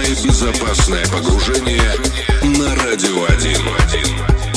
Самое безопасное погружение на «Радио 1».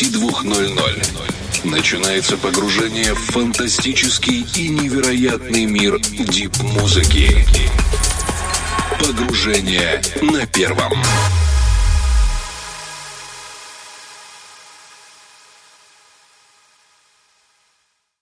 22.00 начинается погружение в фантастический и невероятный мир дип-музыки. Погружение на первом.